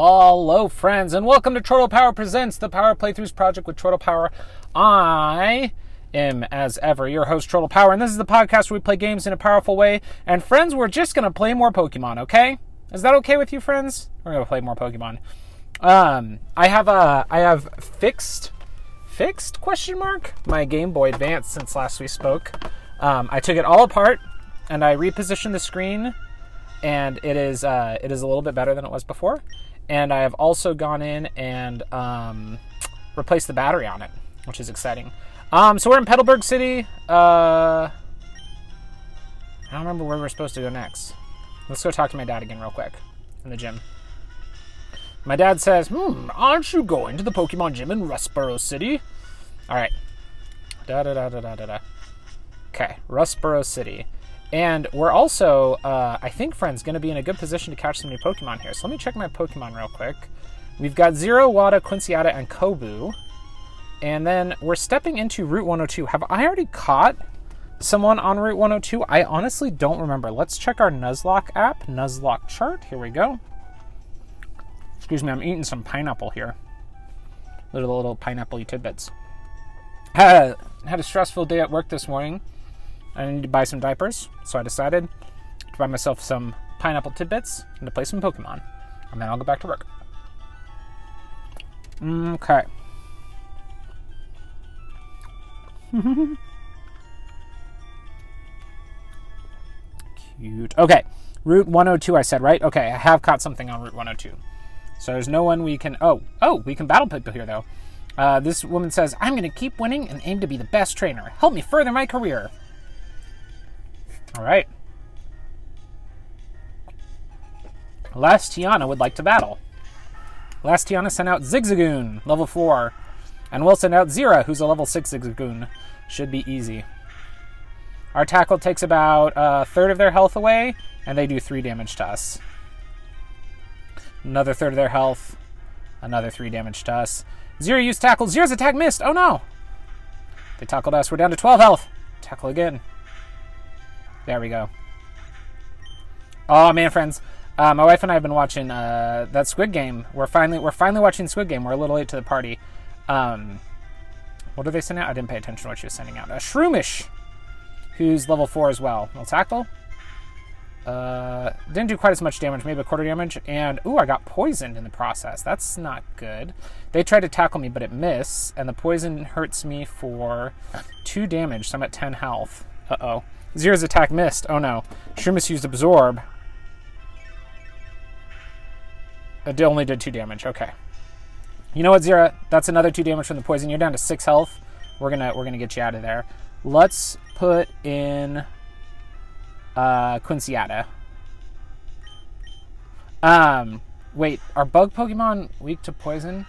Hello, friends, and welcome to Chortle Power Presents the Power Playthroughs Project with Chortle Power. I am, as ever, your host, Chortle Power, and this is the podcast where we play games in a powerful way. And, friends, we're just going to play more Pokemon, okay? Is that okay with you, friends? We're going to play more Pokemon. Um, I have a, I have fixed, fixed question mark my Game Boy Advance since last we spoke. Um, I took it all apart and I repositioned the screen, and it is uh, it is a little bit better than it was before. And I have also gone in and um, replaced the battery on it, which is exciting. Um, so we're in Petalburg City. Uh, I don't remember where we're supposed to go next. Let's go talk to my dad again, real quick, in the gym. My dad says, "Hmm, aren't you going to the Pokemon gym in Rustboro City?" All right. Da da da da da da. Okay, Rustboro City. And we're also, uh, I think, friends, going to be in a good position to catch some new Pokemon here. So let me check my Pokemon real quick. We've got Zero, Wada, Quincyata, and Kobu. And then we're stepping into Route 102. Have I already caught someone on Route 102? I honestly don't remember. Let's check our Nuzlocke app, Nuzlocke chart. Here we go. Excuse me, I'm eating some pineapple here. Little, little pineapple tidbits. Had a, had a stressful day at work this morning. I need to buy some diapers, so I decided to buy myself some pineapple tidbits and to play some Pokemon. And then I'll go back to work. Okay. Cute. Okay. Route 102, I said, right? Okay, I have caught something on Route 102. So there's no one we can. Oh, oh, we can battle people here, though. Uh, this woman says, I'm going to keep winning and aim to be the best trainer. Help me further my career. All right. Lastiana would like to battle. Lastiana sent out Zigzagoon, level 4. And we'll send out Zira, who's a level 6 Zigzagoon. Should be easy. Our tackle takes about a third of their health away, and they do 3 damage to us. Another third of their health, another 3 damage to us. Zero used tackle. Zero's attack missed. Oh no! They tackled us. We're down to 12 health. Tackle again. There we go. Oh man, friends, uh, my wife and I have been watching uh, that Squid Game. We're finally we're finally watching Squid Game. We're a little late to the party. Um, what are they sending out? I didn't pay attention to what she was sending out. A Shroomish, who's level four as well. Will tackle. Uh, didn't do quite as much damage, maybe a quarter damage. And ooh, I got poisoned in the process. That's not good. They tried to tackle me, but it missed, and the poison hurts me for two damage. So I'm at ten health. Uh oh. Zero's attack missed. Oh no. Shroomish used Absorb. It only did two damage. Okay. You know what, Zero? That's another two damage from the poison. You're down to six health. We're gonna we're gonna get you out of there. Let's put in uh, Quincyata. Um, wait, are bug Pokemon weak to poison?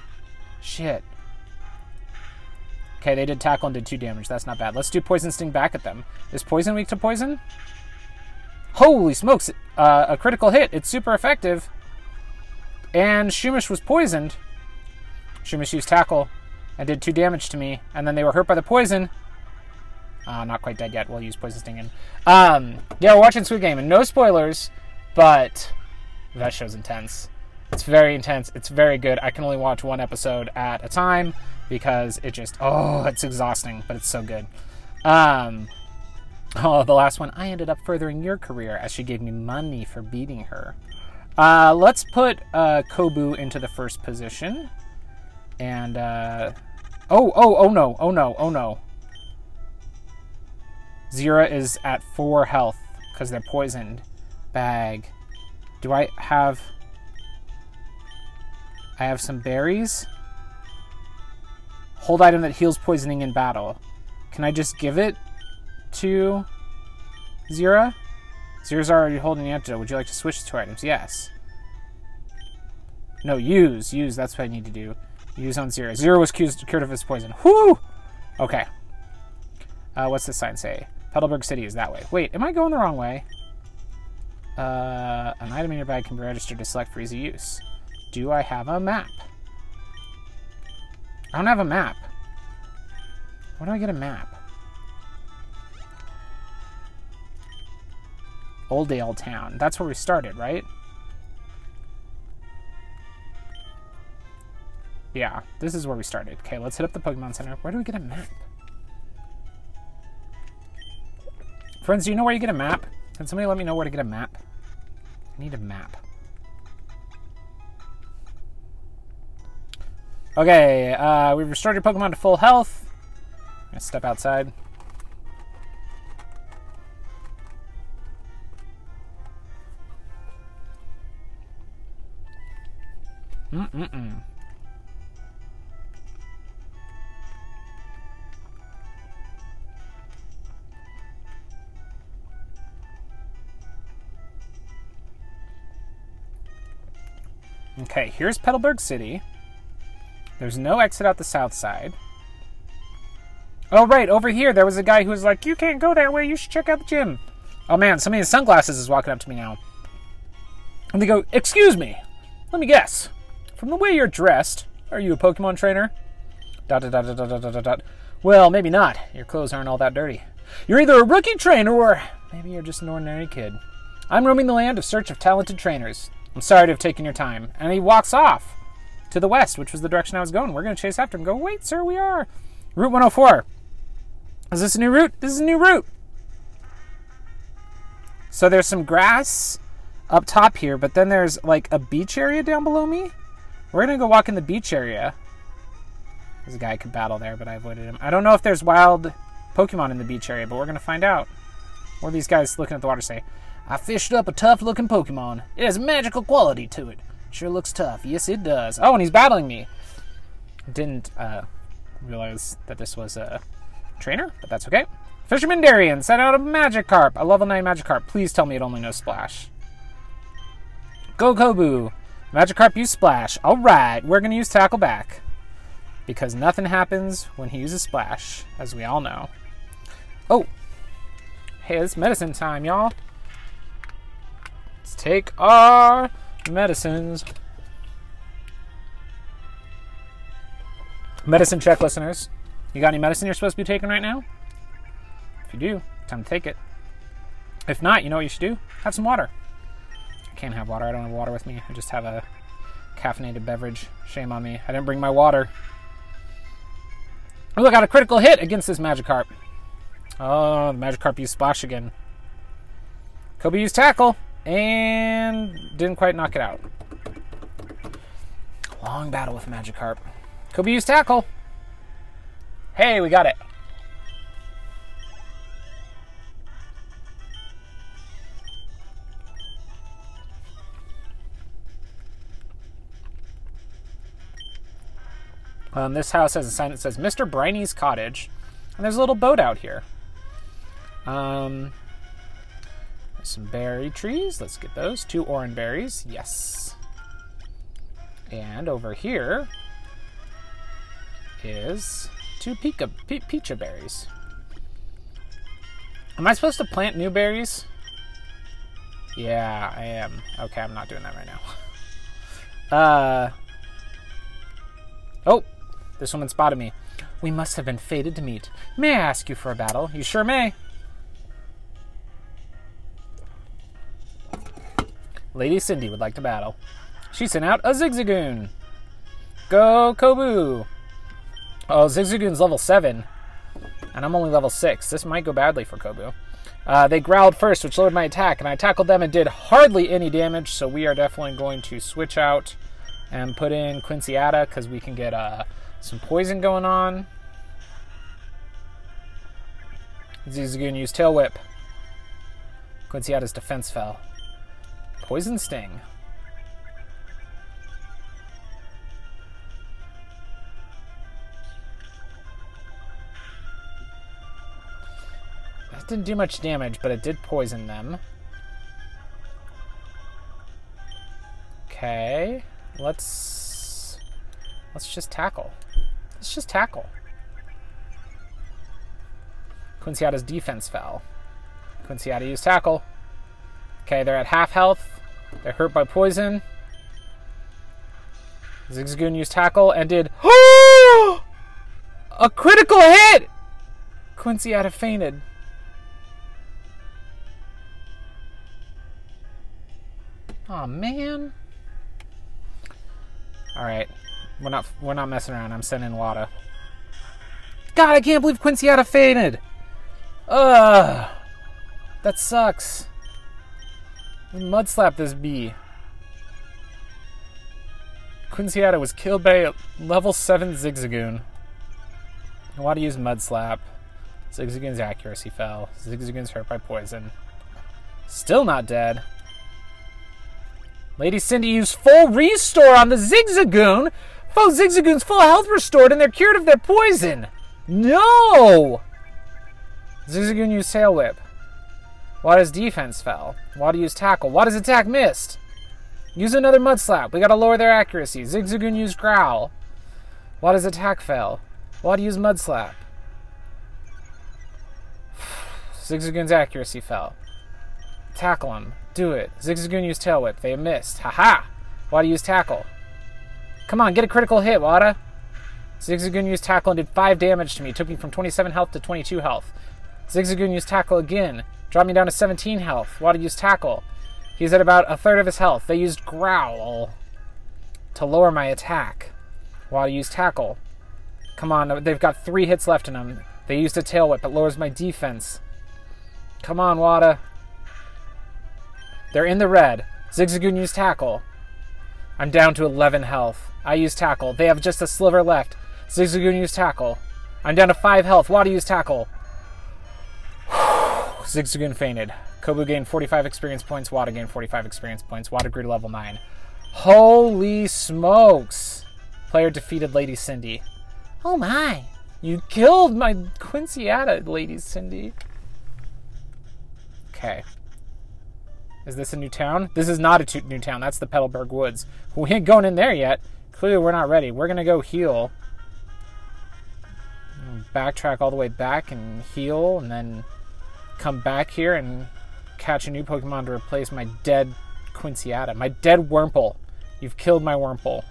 Shit. Okay, they did tackle and did two damage. That's not bad. Let's do Poison Sting back at them. Is Poison weak to poison? Holy smokes! Uh, a critical hit. It's super effective. And Shroomish was poisoned. Shroomish used tackle and did two damage to me. And then they were hurt by the poison. Uh, not quite dead yet. We'll use Poison Sting in. Um, yeah, we're watching Squid Game. And no spoilers, but that show's intense. It's very intense. It's very good. I can only watch one episode at a time because it just oh, it's exhausting, but it's so good. Um, oh, the last one. I ended up furthering your career as she gave me money for beating her. Uh, let's put uh, Kobu into the first position, and uh, oh, oh, oh no, oh no, oh no. Zira is at four health because they're poisoned. Bag. Do I have? I have some berries. Hold item that heals poisoning in battle. Can I just give it to Zira? Zira's already holding the antidote. Would you like to switch the two items? Yes. No, use. Use. That's what I need to do. Use on Zira. Zira was cured of his poison. Whoo! Okay. Uh, what's this sign say? Petalburg City is that way. Wait, am I going the wrong way? Uh, an item in your bag can be registered to select for easy use. Do I have a map? I don't have a map. Where do I get a map? Oldale Town. That's where we started, right? Yeah, this is where we started. Okay, let's hit up the Pokemon Center. Where do we get a map? Friends, do you know where you get a map? Can somebody let me know where to get a map? I need a map. Okay, uh, we've restored your Pokemon to full health. Gonna step outside. Mm-mm-mm. Okay, here's Petalburg City. There's no exit out the south side. Oh, right, over here there was a guy who was like, You can't go that way, you should check out the gym. Oh man, somebody in sunglasses is walking up to me now. And they go, Excuse me, let me guess. From the way you're dressed, are you a Pokemon trainer? Dot dot dot dot dot dot dot. Well, maybe not. Your clothes aren't all that dirty. You're either a rookie trainer or maybe you're just an ordinary kid. I'm roaming the land in search of talented trainers. I'm sorry to have taken your time. And he walks off to the west, which was the direction I was going. We're going to chase after him. Go, wait, sir, we are. Route 104. Is this a new route? This is a new route. So there's some grass up top here, but then there's like a beach area down below me. We're going to go walk in the beach area. There's a guy could battle there, but I avoided him. I don't know if there's wild Pokemon in the beach area, but we're going to find out. What are these guys looking at the water say? I fished up a tough looking Pokemon. It has magical quality to it. Sure looks tough. Yes, it does. Oh, and he's battling me. Didn't uh, realize that this was a trainer, but that's okay. Fisherman Darian sent out a Magikarp, a level 9 Magikarp. Please tell me it only knows Splash. Go Kobu. Magikarp use Splash. Alright, we're to use Tackle back. Because nothing happens when he uses Splash, as we all know. Oh! Hey, it's medicine time, y'all. Let's take our medicines. Medicine check, listeners. You got any medicine you're supposed to be taking right now? If you do, time to take it. If not, you know what you should do? Have some water. I can't have water. I don't have water with me. I just have a caffeinated beverage. Shame on me. I didn't bring my water. Oh, I got a critical hit against this Magikarp. Oh, the Magikarp used Splash again. Kobu used Tackle and didn't quite knock it out. Long battle with Magikarp. Could be used Tackle. Hey, we got it. Um, this house has a sign that says Mr. Briney's Cottage, and there's a little boat out here. Um, some berry trees. Let's get those. Two orange berries. Yes. And over here is two pika, pe- pecha berries. Am I supposed to plant new berries? Yeah, I am. Okay, I'm not doing that right now. Uh. Oh, this woman spotted me. We must have been fated to meet. May I ask you for a battle? You sure may. Lady Cindy would like to battle. She sent out a Zigzagoon. Go Kobu! Oh, Zigzagoon's level 7. And I'm only level 6. This might go badly for Kobu. Uh, they growled first, which lowered my attack, and I tackled them and did hardly any damage, so we are definitely going to switch out and put in Quincyata because we can get uh, some poison going on. Zigzagoon used Tail Whip. Quincyata's defense fell. Poison Sting. That didn't do much damage, but it did poison them. Okay, let's let's just tackle. Let's just tackle. Quincyata's defense fell. Quincyata used tackle. Okay, they're at half health. They're hurt by poison. Zigzagoon used tackle and did a critical hit. Quincy Quincyata fainted. Oh man. All right. We're not we're not messing around. I'm sending Wada. God, I can't believe Quincyata fainted. Ugh. That sucks. Mud slap this bee. Quincyata was killed by a level 7 Zigzagoon. I want to use Mud Slap. Zigzagoon's accuracy fell. Zigzagoon's hurt by poison. Still not dead. Lady Cindy used full restore on the Zigzagoon. Full Zigzagoon's full health restored and they're cured of their poison. No! Zigzagoon used Tail Whip. Wada's defense fell. Wada used Tackle. Wada's attack missed. Use another Mud Slap. We gotta lower their accuracy. Zigzagoon used Growl. Wada's attack fell. Wada used Mud Slap. Zigzagoon's accuracy fell. Tackle him. Do it. Zigzagoon used Tail Whip. They missed. Haha! Wada used Tackle. Come on, get a critical hit, Wada. Zigzagoon used Tackle and did 5 damage to me. Took me from 27 health to 22 health. Zigzagoon used Tackle again. Dropped me down to 17 health. Wada used Tackle. He's at about a third of his health. They used Growl to lower my attack. Wada used Tackle. Come on, they've got three hits left in them. They used a Tail Whip. It lowers my defense. Come on, Wada. They're in the red. Zigzagoon used Tackle. I'm down to 11 health. I use Tackle. They have just a sliver left. Zigzagoon used Tackle. I'm down to 5 health. Wada used Tackle. Zigzagoon fainted. Kobu gained 45 experience points. Wada gained 45 experience points. Wada grew to level 9. Holy smokes! Player defeated Lady Cindy. Oh my! You killed my Quincyata, Lady Cindy. Okay. Is this a new town? This is not a new town. That's the Petalburg Woods. We ain't going in there yet. Clearly, we're not ready. We're gonna go heal. Backtrack all the way back and heal, and then come back here and catch a new Pokemon to replace my dead Quincyata. My dead Wurmple. You've killed my Wurmple.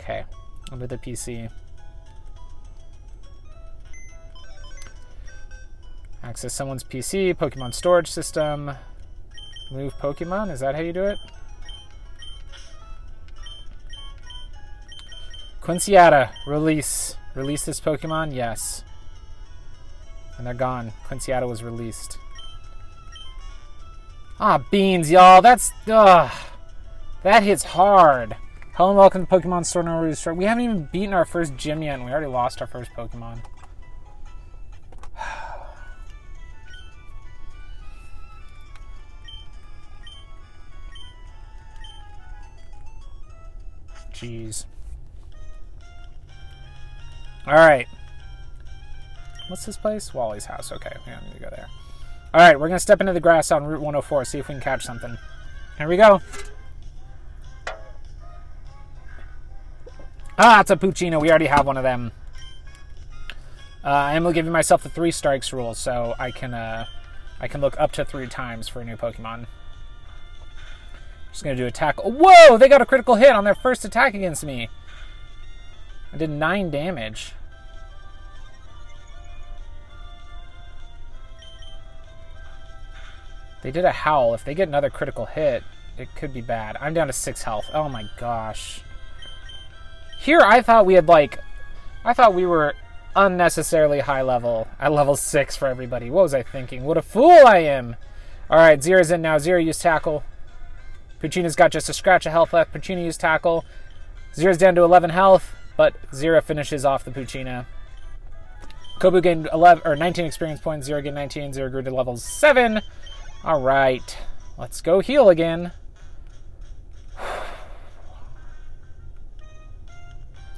Okay. Under the PC. Access someone's PC, Pokemon storage system. Move Pokemon? Is that how you do it? Quincyata, release. Release this Pokemon? Yes. And they're gone. Quincyata was released. Ah, beans, y'all. That's. Ugh. That hits hard. Hello and welcome to Pokemon Sword and Rooster. We haven't even beaten our first gym yet, and we already lost our first Pokemon. Jeez. Alright. What's this place? Wally's house. Okay, we don't need to go there. Alright, we're going to step into the grass on Route 104, see if we can catch something. Here we go. Ah, it's a Poochyena. We already have one of them. Uh, I am giving myself the three strikes rule, so I can uh, I can look up to three times for a new Pokemon. Just gonna do attack. Whoa! They got a critical hit on their first attack against me. I did nine damage. They did a howl. If they get another critical hit, it could be bad. I'm down to six health. Oh my gosh. Here, I thought we had like, I thought we were unnecessarily high level at level six for everybody. What was I thinking? What a fool I am! All right, Zero's in now. Zero use tackle. Poochyena's got just a scratch of health left. Poochyena used tackle. Zero's down to 11 health, but Zero finishes off the Poochyena. Kobu gained 11 or 19 experience points. Zero gained 19. Zero grew to level seven. All right, let's go heal again.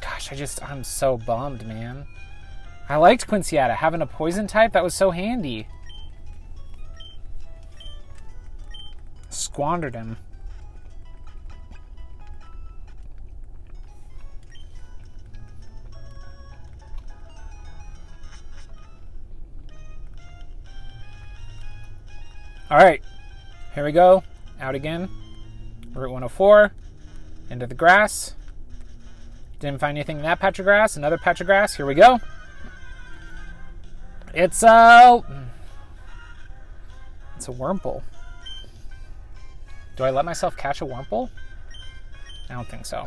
Gosh, I just I'm so bummed, man. I liked Quincyata having a poison type. That was so handy. Squandered him. All right, here we go. Out again. Route 104. Into the grass. Didn't find anything in that patch of grass. Another patch of grass. Here we go. It's a. Mm, it's a Wurmple. Do I let myself catch a Wurmple? I don't think so.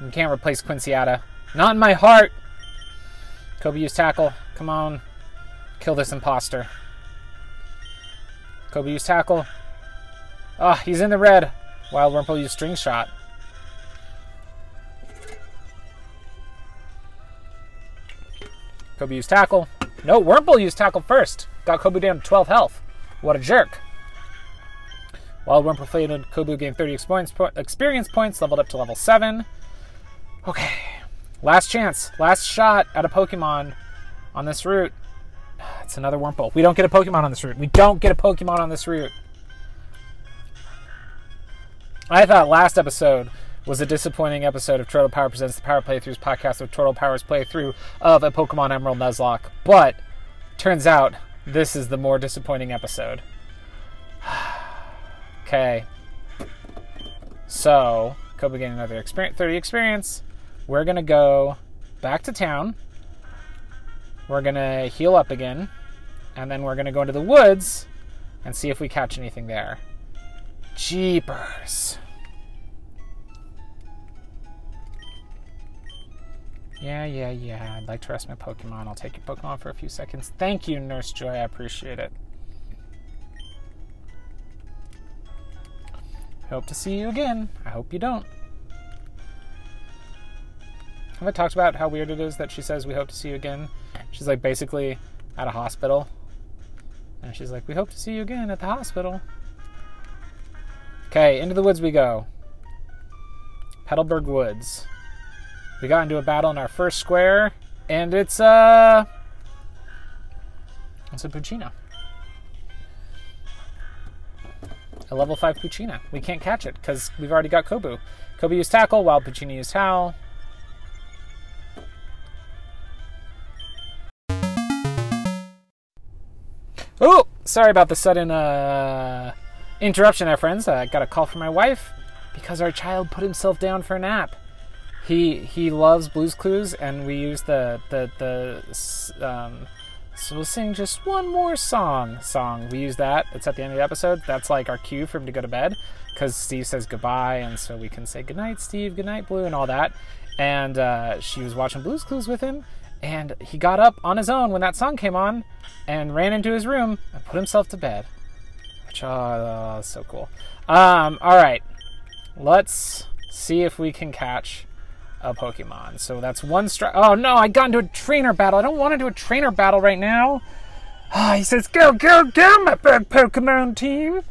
You can't replace Quincyata. Not in my heart! Kobu use tackle. Come on. Kill this imposter. Kobu used tackle. Ah, oh, he's in the red. Wild Wurmple used string shot. Kobu used tackle. No, Wurmple used tackle first. Got Kobu down to 12 health. What a jerk. While Wurmple faded, Kobu gained 30 experience points, leveled up to level 7. Okay. Last chance. Last shot at a Pokemon on this route. It's another Wurmple. We don't get a Pokemon on this route. We don't get a Pokemon on this route. I thought last episode was a disappointing episode of Turtle Power Presents the Power Playthroughs podcast of Turtle Power's playthrough of a Pokemon Emerald Nuzlocke. But turns out this is the more disappointing episode. okay. So, Kobu getting another experience, 30 experience. We're going to go back to town. We're going to heal up again. And then we're going to go into the woods and see if we catch anything there. Jeepers. Yeah, yeah, yeah. I'd like to rest my Pokemon. I'll take your Pokemon for a few seconds. Thank you, Nurse Joy. I appreciate it. Hope to see you again. I hope you don't. Have I talked about how weird it is that she says we hope to see you again? She's like basically at a hospital. And she's like, we hope to see you again at the hospital. Okay, into the woods we go. Petalburg Woods. We got into a battle in our first square, and it's uh it's a Poochyena. A level 5 Poochyena. We can't catch it because we've already got Kobu. Kobu used tackle while Poochyena used howl. Oh, sorry about the sudden uh, interruption there, friends. I got a call from my wife because our child put himself down for a nap he he loves Blues Clues, and we use the the the um, so we'll sing just one more song. Song we use that. It's at the end of the episode. That's like our cue for him to go to bed because Steve says goodbye, and so we can say goodnight, Steve, goodnight, Blue, and all that. And uh, she was watching Blues Clues with him, and he got up on his own when that song came on, and ran into his room and put himself to bed. Which oh, so cool. Um, all right, let's see if we can catch a Pokemon. So that's one strike. Oh no, I got into a trainer battle. I don't want to do a trainer battle right now. Oh, he says, "Go, go, go, my Pokemon team."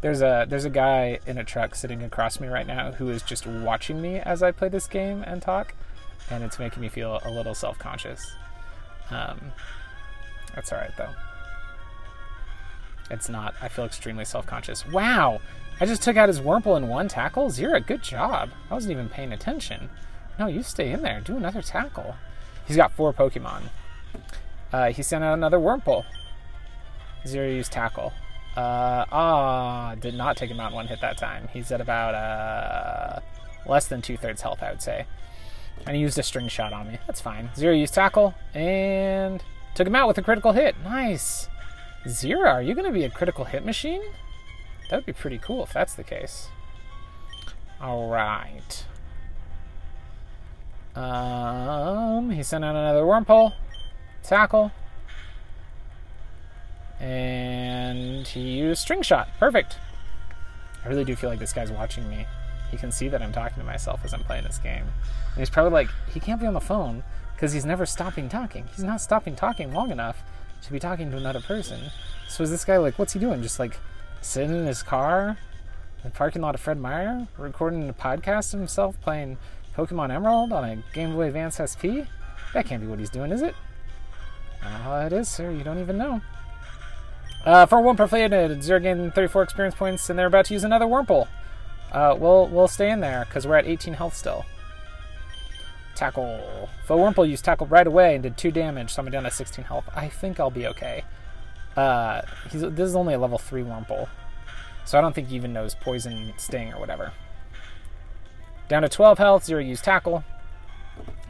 There's a there's a guy in a truck sitting across me right now who is just watching me as I play this game and talk, and it's making me feel a little self conscious. Um, that's all right though. It's not. I feel extremely self conscious. Wow, I just took out his Wurmple in one tackle. Zero, good job. I wasn't even paying attention. No, you stay in there. Do another tackle. He's got four Pokemon. Uh, he sent out another Wurmple. Zero use tackle. Uh, ah, did not take him out one hit that time. He's at about uh, less than two thirds health, I would say. And he used a string shot on me. That's fine. Zero use tackle and took him out with a critical hit. Nice. Zero, are you going to be a critical hit machine? That would be pretty cool if that's the case. All right. Um, he sent out another Wurmple. Tackle. And he used string shot. Perfect. I really do feel like this guy's watching me. He can see that I'm talking to myself as I'm playing this game. And he's probably like, he can't be on the phone because he's never stopping talking. He's not stopping talking long enough to be talking to another person. So is this guy like, what's he doing? Just like sitting in his car, in the parking lot of Fred Meyer, recording a podcast of himself playing Pokemon Emerald on a Game Boy Advance SP? That can't be what he's doing, is it? Uh, it is, sir. You don't even know. Uh, for one Proflated, Zero gain 34 experience points, and they're about to use another Wurmple. Uh, we'll, we'll stay in there, because we're at 18 health still. Tackle. Foe Wurmple used Tackle right away and did 2 damage, so I'm down to 16 health. I think I'll be okay. Uh, this is only a level 3 Wurmple, so I don't think he even knows Poison Sting or whatever. Down to 12 health, Zero used tackle.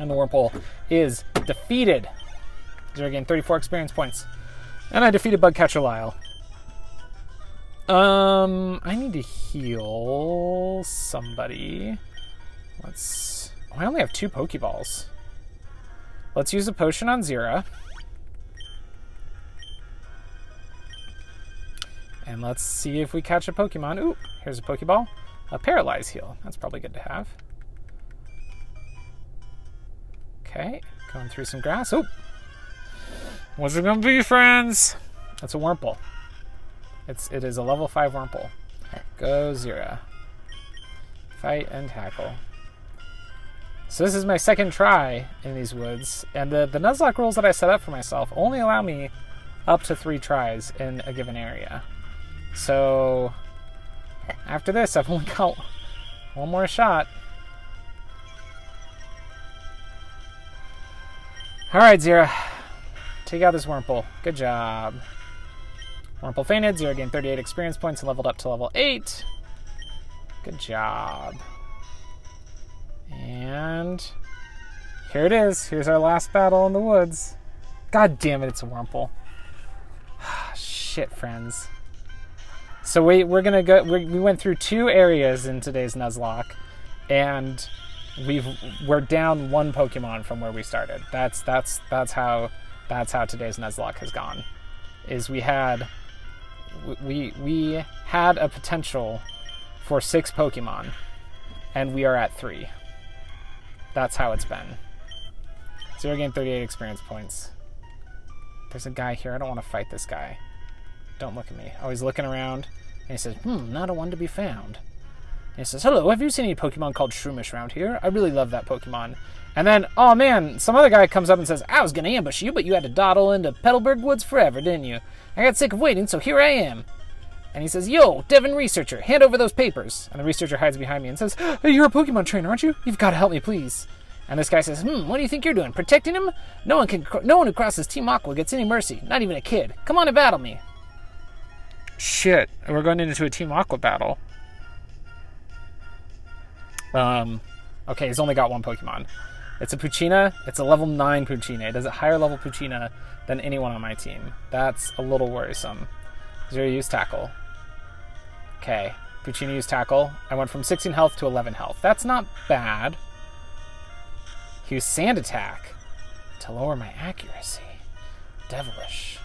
And the Wurmple is defeated. Zero gain 34 experience points. And I defeated Bugcatcher Lyle. Um, I need to heal somebody. Let's. Oh, I only have two Pokeballs. Let's use a potion on Zera. And let's see if we catch a Pokemon. Ooh, here's a Pokeball. A Paralyze Heal. That's probably good to have. Okay, going through some grass. Oh, what's it gonna be, friends? That's a Wurmple. It's it is a level five Wurmple. Go Zira. Fight and tackle. So this is my second try in these woods, and the the Nuzlocke rules that I set up for myself only allow me up to three tries in a given area. So after this, I've only got one more shot. All right, Zira, Take out this Wurmple. Good job. Wurmple fainted. Zera gained 38 experience points and leveled up to level 8. Good job. And here it is. Here's our last battle in the woods. God damn it, it's a Wurmple. Shit, friends. So we, we're gonna go. we we went through two areas in today's Nuzlocke, and we've we're down one Pokemon from where we started. That's that's that's how that's how today's Nuzlocke has gone. Is we had we we had a potential for six Pokemon, and we are at three. That's how it's been. Zero gained 38 experience points. There's a guy here. I don't want to fight this guy. Don't look at me. Oh, he's looking around. And he says, hmm, not a one to be found. And he says, hello, have you seen any Pokemon called Shroomish around here? I really love that Pokemon. And then, oh man, some other guy comes up and says, I was to ambush you, but you had to dawdle into Petalburg Woods forever, didn't you? I got sick of waiting, so here I am. And he says, Yo, Devon Researcher, hand over those papers. And the researcher hides behind me and says, hey, You're a Pokemon trainer, aren't you? You've got to help me, please. And this guy says, Hmm, what do you think you're doing? Protecting him? No one can. No one who crosses Team Aqua gets any mercy, not even a kid. Come on and battle me. Shit, we're going into a Team Aqua battle. Um, okay, he's only got one Pokemon. It's a Poochyena. It's a level 9 Poochyena. It has a higher level Poochyena than anyone on my team. That's a little worrisome. Zero use tackle. Okay, Poochyena used tackle. I went from 16 health to 11 health. That's not bad. He used sand attack to lower my accuracy. Devilish.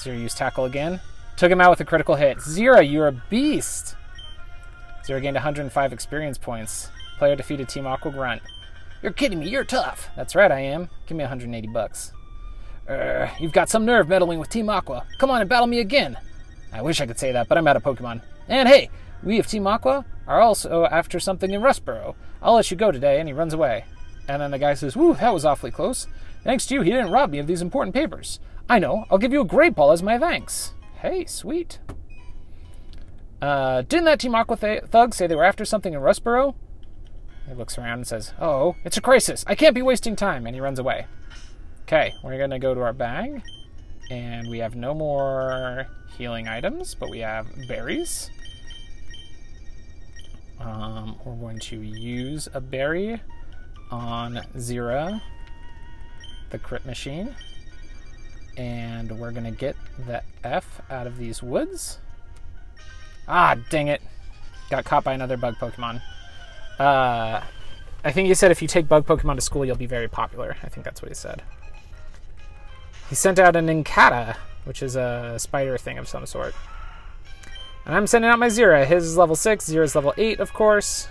Zero use tackle again. Took him out with a critical hit. Zero, you're a beast. Zero gained 105 experience points. Player defeated Team Aqua Grunt. You're kidding me, you're tough. That's right, I am. Give me 180 bucks. Er, you've got some nerve meddling with Team Aqua. Come on and battle me again. I wish I could say that, but I'm out of Pokemon. And hey, we of Team Aqua are also after something in Rustboro. I'll let you go today, and he runs away. And then the guy says, Woo, that was awfully close. Thanks to you, he didn't rob me of these important papers. I know, I'll give you a great ball as my thanks. Hey, sweet. Uh, didn't that Team Aqua th- thug say they were after something in Rustboro? He looks around and says, Oh, it's a crisis. I can't be wasting time. And he runs away. Okay, we're going to go to our bag. And we have no more healing items, but we have berries. Um, we're going to use a berry on Zera, the crit machine. And we're going to get the F out of these woods. Ah, dang it. Got caught by another bug Pokemon. Uh, I think he said if you take bug Pokemon to school, you'll be very popular. I think that's what he said. He sent out an Nincada, which is a spider thing of some sort. And I'm sending out my Zera. His is level 6, Zera's level 8, of course.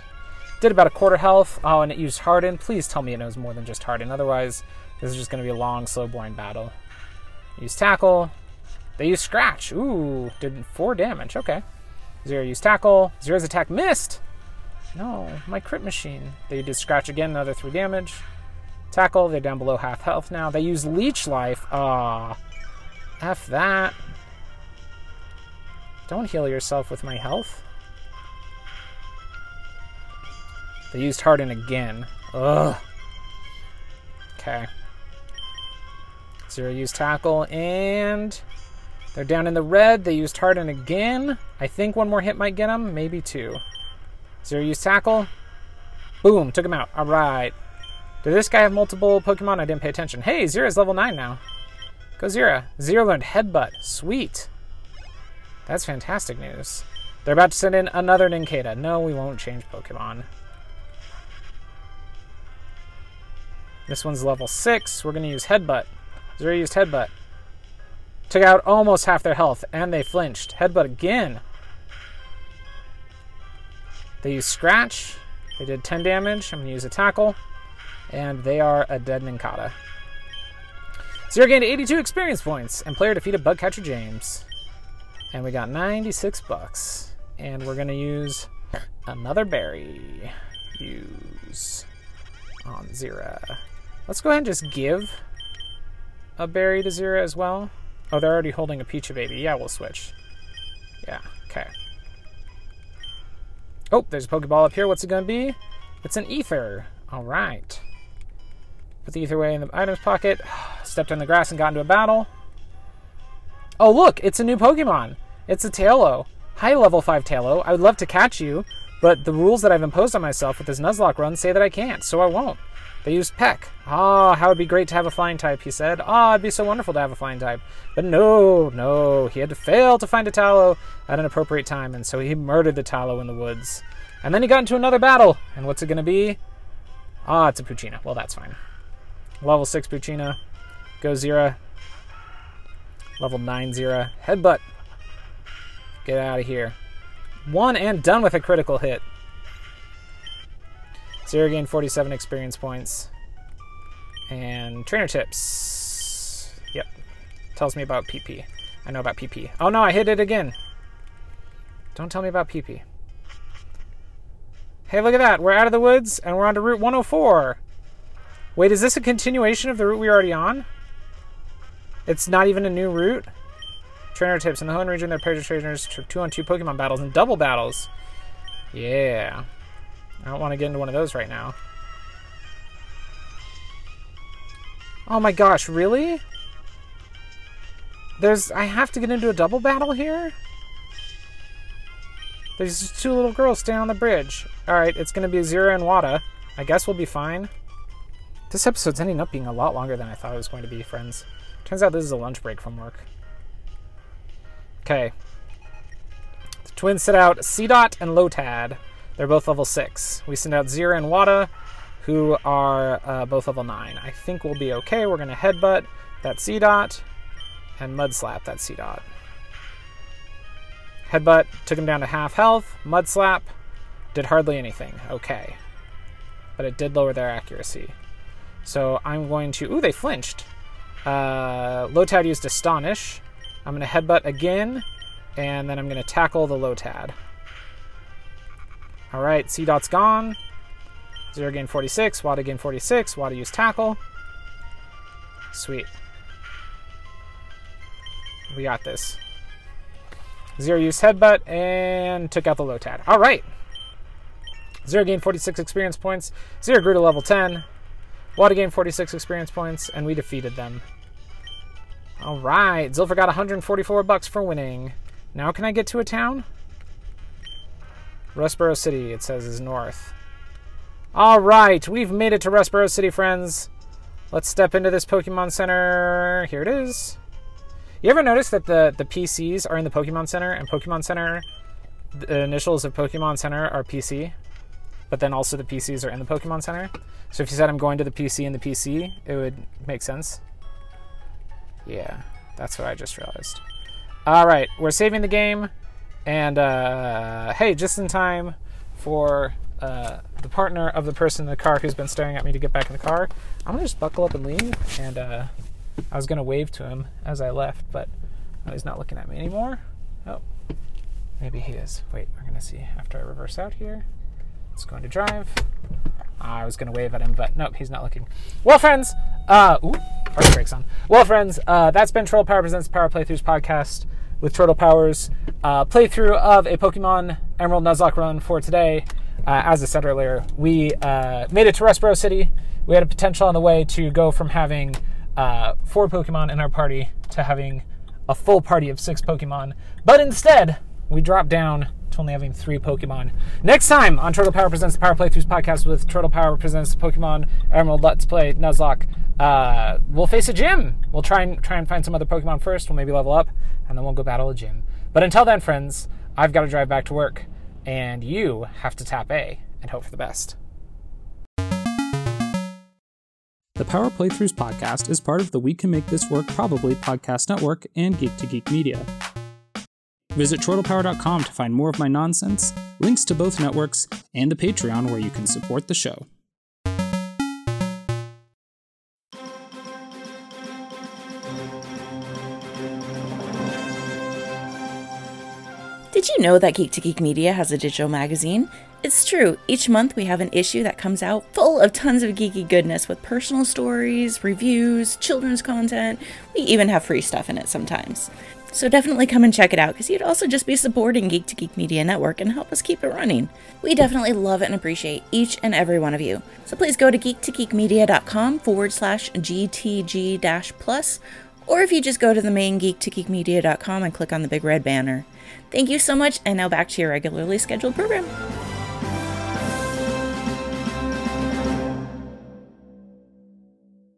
Did about a quarter health. Oh, and it used Harden. Please tell me it knows more than just Harden. Otherwise, this is just going to be a long, slow, boring battle. Use Tackle. They use Scratch. Ooh, did 4 damage. Okay. Zero used Tackle. Zero's attack missed. No, my crit machine. They did scratch again, another three damage. Tackle, they're down below half health now. They use leech life. Ah, F that. Don't heal yourself with my health. They used Harden again. Ugh. Okay. Zero used tackle, and they're down in the red. They used Harden again. I think one more hit might get them, maybe two. Zero use tackle. Boom, took him out. All right. Did this guy have multiple Pokemon? I didn't pay attention. Hey, Zera's level 9 now. Go Zera. Zero learned Headbutt. Sweet. That's fantastic news. They're about to send in another Nincada. No, we won't change Pokemon. This one's level 6. We're going to use Headbutt. Zero used Headbutt. Took out almost half their health, and they flinched. Headbutt again. They use Scratch. They did 10 damage. I'm going to use a Tackle. And they are a dead Nincada. Zero gained 82 experience points, and player defeated Bugcatcher James. And we got 96 bucks. And we're going to use another berry. Use on Zira. Let's go ahead and just give a berry to Zira as well. Oh, they're already holding a Pichu baby. Yeah, we'll switch. Yeah, okay. Oh, there's a Pokeball up here. What's it going to be? It's an Ether. All right. Put the Ether away in the items pocket. Stepped on the grass and got into a battle. Oh, look, it's a new Pokemon. It's a Taillow. High level 5 Taillow. I would love to catch you, but the rules that I've imposed on myself with this Nuzlocke run say that I can't, so I won't. They used Peck. Ah, how it'd be great to have a flying type, he said. Ah, it'd be so wonderful to have a flying type. But no, no, he had to fail to find a Taillow at an appropriate time, and so he murdered the Taillow in the woods. And then he got into another battle, and what's it to be? Ah, it's a Poochyena. Well, that's fine. Level 6 Poochyena. Go Zira. Level 9 Zira. Headbutt. Get out of here. One and done with a critical hit. Zero gain 47 experience points. And trainer tips. Yep. Tells me about PP. I know about PP. Oh no, I hit it again. Don't tell me about PP. Hey, look at that. We're out of the woods and we're on to Route 104. Wait, is this a continuation of the route we were already on? It's not even a new route? Trainer tips. In the Hoenn region, there are pairs of trainers for two on two Pokemon battles and double battles. Yeah. I don't want to get into one of those right now. Oh my gosh, really? There's... I have to get into a double battle here? There's two little girls standing on the bridge. Alright, it's going to be Zira and Wada. I guess we'll be fine. This episode's ending up being a lot longer than I thought it was going to be, friends. Turns out this is a lunch break from work. Okay. The twins set out Seedot and Lotad. They're both level 6. We send out Zira and Wada, who are uh, both level 9. I think we'll be okay. We're going to Headbutt that Seedot and Mud Slap that Seedot. Headbutt took him down to half health. Mud Slap did hardly anything. Okay. But it did lower their accuracy. So I'm going to... Ooh, they flinched. Uh, Lotad used Astonish. I'm going to Headbutt again, and then I'm going to tackle the Lotad. All right, Seedot's gone. Zero gain 46, Wada gain 46, Wada use tackle. Sweet. We got this. Zero use headbutt and took out the Lotad. All right. Zero gain 46 experience points. Zero grew to level 10. Wada gained 46 experience points, and we defeated them. All right. Zilfer got 144 bucks for winning. Now can I get to a town? Rustboro City, it says, is north. All right, we've made it to Rustboro City, friends. Let's step into this Pokemon Center. Here it is. You ever notice that the, the PCs are in the Pokemon Center, and Pokemon Center, the initials of Pokemon Center are PC, but then also the PCs are in the Pokemon Center? So if you said I'm going to the PC in the PC, it would make sense. Yeah, that's what I just realized. All right, we're saving the game. And uh, hey, just in time for uh, the partner of the person in the car who's been staring at me to get back in the car, I'm gonna just buckle up and leave. And uh, I was gonna wave to him as I left, but oh, he's not looking at me anymore. Oh, maybe he is. Wait, we're gonna see after I reverse out here. It's going to drive. I was gonna wave at him, but nope, he's not looking. Well, friends, uh, ooh, brakes on. Well, friends, uh, that's been Troll Power Presents Power Playthroughs podcast with Turtle Powers uh, playthrough of a Pokemon Emerald Nuzlocke run for today. Uh, as I said earlier, we uh, made it to Rustboro City. We had a potential on the way to go from having uh, four Pokemon in our party to having a full party of six Pokemon. But instead, we dropped down to only having three Pokemon. Next time on Turtle Power Presents the Power Playthroughs podcast with Turtle Power Presents Pokemon Emerald Let's Play Nuzlocke, uh, we'll face a gym. We'll try and try and find some other Pokemon first. We'll maybe level up, and then we'll go battle a gym. But until then, friends, I've got to drive back to work, and you have to tap A and hope for the best. The Power Playthroughs podcast is part of the We Can Make This Work Probably podcast network and Geek to Geek Media. Visit chortlepower.com to find more of my nonsense, links to both networks, and the Patreon where you can support the show. Did you know that Geek to Geek Media has a digital magazine? It's true, each month we have an issue that comes out full of tons of geeky goodness with personal stories, reviews, children's content. We even have free stuff in it sometimes. So definitely come and check it out because you'd also just be supporting Geek to Geek Media Network and help us keep it running. We definitely love and appreciate each and every one of you. So please go to geektogeekmedia.com forward slash GTG dash plus, or if you just go to the main geektogeekmedia.com and click on the big red banner. Thank you so much, and now back to your regularly scheduled program.